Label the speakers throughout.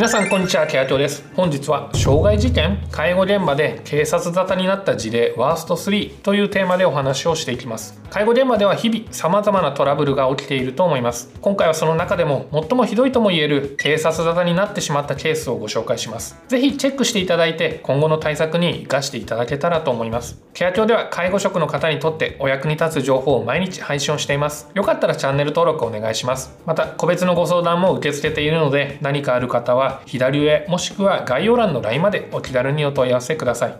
Speaker 1: 皆さんこんにちはケアトです。本日は傷害事件介護現場で警察沙汰になった事例ワースト3というテーマでお話をしていきます。介護現場では日々様々なトラブルが起きていると思います。今回はその中でも最もひどいとも言える警察沙汰になってしまったケースをご紹介します。ぜひチェックしていただいて今後の対策に活かしていただけたらと思います。ケア庁では介護職の方にとってお役に立つ情報を毎日配信をしています。よかったらチャンネル登録お願いします。また個別のご相談も受け付けているので何かある方はは左上もしくは概要欄の LINE までお気軽にお問い合わせください。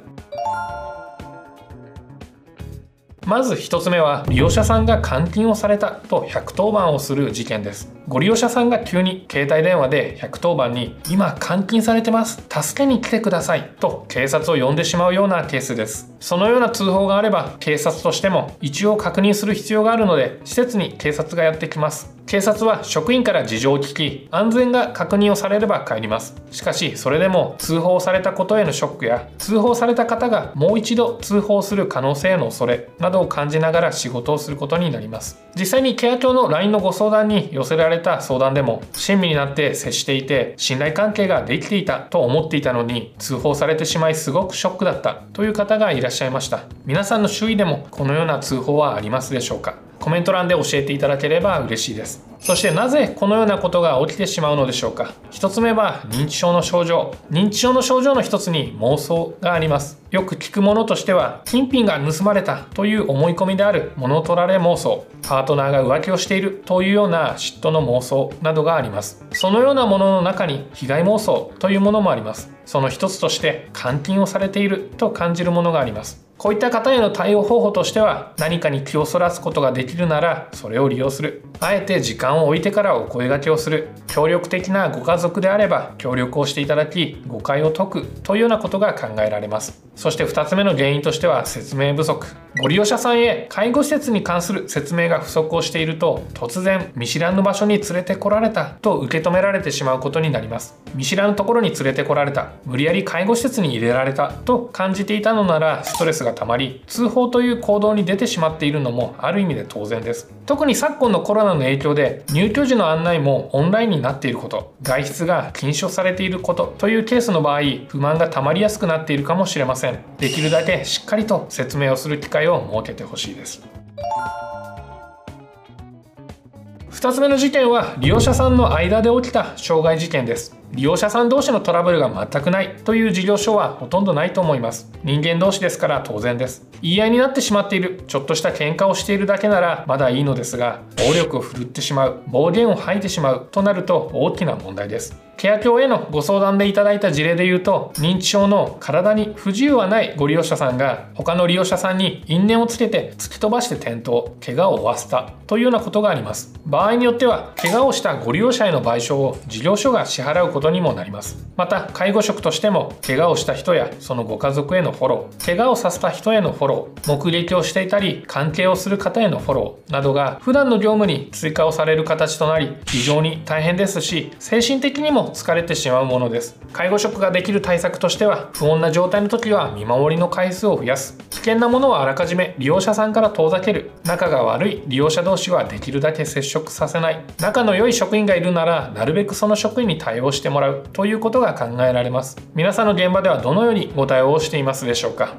Speaker 1: まず1つ目は利用者さんが監禁をされたと110番をする事件です。ご利用者さんが急に携帯電話で110番に今監禁されてます。助けに来てくださいと警察を呼んでしまうようなケースです。そのような通報があれば警察としても一応確認する必要があるので施設に警察がやってきます。警察は職員から事情を聞き安全が確認をされれば帰ります。しかしそれでも通報されたことへのショックや通報された方がもう一度通報する可能性への恐れなどを感じながら仕事をすることになります。実際にケア庁の LINE のご相談に寄せられた相談でも親身になって接していて信頼関係ができていたと思っていたのに通報されてしまいすごくショックだったという方がいらっしゃいました。皆さんの周囲でもこのような通報はありますでしょうか？コメント欄で教えていただければ嬉しいです。そしてなぜこのようなことが起きてしまうのでしょうか。一つ目は認知症の症状。認知症の症状の一つに妄想があります。よく聞くものとしては金品が盗まれたという思い込みである物取られ妄想。パートナーが浮気をしているというような嫉妬の妄想などがあります。そのようなものの中に被害妄想というものもあります。その一つとして監禁をされていると感じるものがあります。こういった方への対応方法としては何かに気をそらすことができるならそれを利用する。あえて時間を置いてからお声掛けをする。協力的なご家族であれば協力をしていただき誤解を解く。というようなことが考えられます。そして2つ目の原因としては説明不足。ご利用者さんへ介護施設に関する説明が不足をしていると突然見知らぬ場所に連れてこられた。と受け止められてしまうことになります。見知らぬところに連れてこられた。無理やり介護施設に入れられた。と感じていたのならストレスがが溜まり通報という行動に出てしまっているのもある意味で当然です。特に昨今のコロナの影響で入居時の案内もオンラインになっていること外出が禁止されていることというケースの場合不満が溜まりやすくなっているかもしれません。できるだけしっかりと説明をする機会を設けてほしいです。2つ目の事件は利用者さんの間で起きた傷害事件です。利用者さん同士のトラブルが全くないという事業所はほとんどないと思います。人間同士ですから当然です。言い合いになってしまっているちょっとした喧嘩をしているだけならまだいいのですが暴力を振るってしまう暴言を吐いてしまうとなると大きな問題です。ケア協へのご相談でいただいた事例で言うと認知症の体に不自由はないご利用者さんが他の利用者さんに因縁をつけて突き飛ばして転倒怪我を負わせたというようなことがあります。場合によっては怪我をしたご利用者への賠償を事業所が支払うことことにもなります。また介護職としても怪我をした人やそのご家族へのフォロー怪我をさせた人へのフォロー目撃をしていたり関係をする方へのフォローなどが普段の業務に追加をされる形となり非常に大変ですし精神的にも疲れてしまうものです。介護職ができる対策としては不穏な状態の時は見守りの回数を増やす。危険なものはあらかじめ利用者さんから遠ざける。仲が悪い利用者同士はできるだけ接触させない。仲の良い職員がいるならなるべくその職員に対応してしてもらうということが考えられます。皆さんの現場ではどのようにご対応をしていますでしょうか？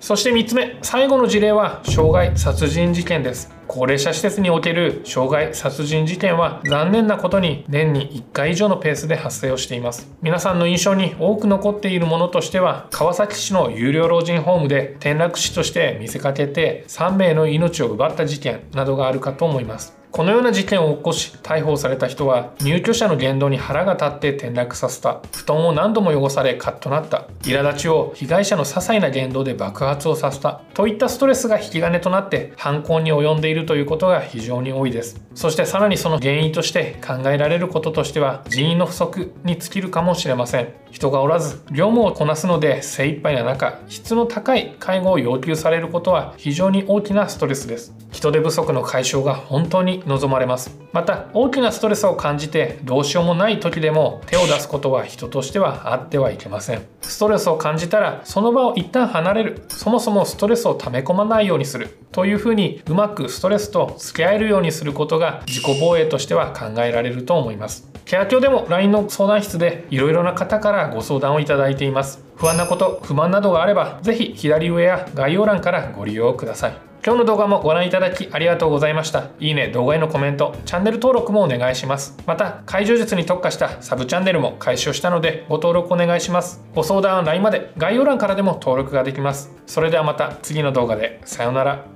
Speaker 1: そして3つ目最後の事例は傷害殺人事件です。高齢者施設における傷害殺人事件は残念なことに年に1回以上のペースで発生をしています。皆さんの印象に多く残っているものとしては川崎市の有料老人ホームで転落死として見せかけて3名の命を奪った事件などがあるかと思います。このような事件を起こし逮捕された人は入居者の言動に腹が立って転落させた。布団を何度も汚されカッとなった。苛立ちを被害者の些細な言動で爆発をさせた。といったストレスが引き金となって犯行に及んでいるということが非常に多いです。そしてさらにその原因として考えられることとしては人員の不足に尽きるかもしれません。人がおらず業務をこなすので精一杯な中質の高い介護を要求されることは非常に大きなストレスです。人手不足の解消が本当に望まれます。また大きなストレスを感じてどうしようもない時でも手を出すことは人としてはあってはいけません。ストレスを感じたらその場を一旦離れる。そもそもストレスを溜め込まないようにするというふうにうまくストレスと付き合えるようにすることが自己防衛としては考えられると思います。ケア協でも LINE の相談室でいろいろな方からご相談をいただいています不安なこと不満などがあれば是非左上や概要欄からご利用ください今日の動画もご覧いただきありがとうございました。いいね、動画へのコメント、チャンネル登録もお願いします。また、解除術に特化したサブチャンネルも開始をしたので、ご登録お願いします。ご相談は LINE まで概要欄からでも登録ができます。それではまた次の動画で、さようなら。